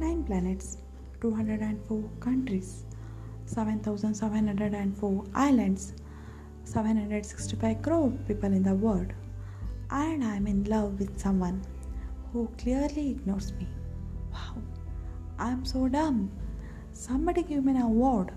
Nine planets, 204 countries, 7,704 islands, 765 crore people in the world, and I'm in love with someone who clearly ignores me. Wow, I'm so dumb. Somebody give me an award.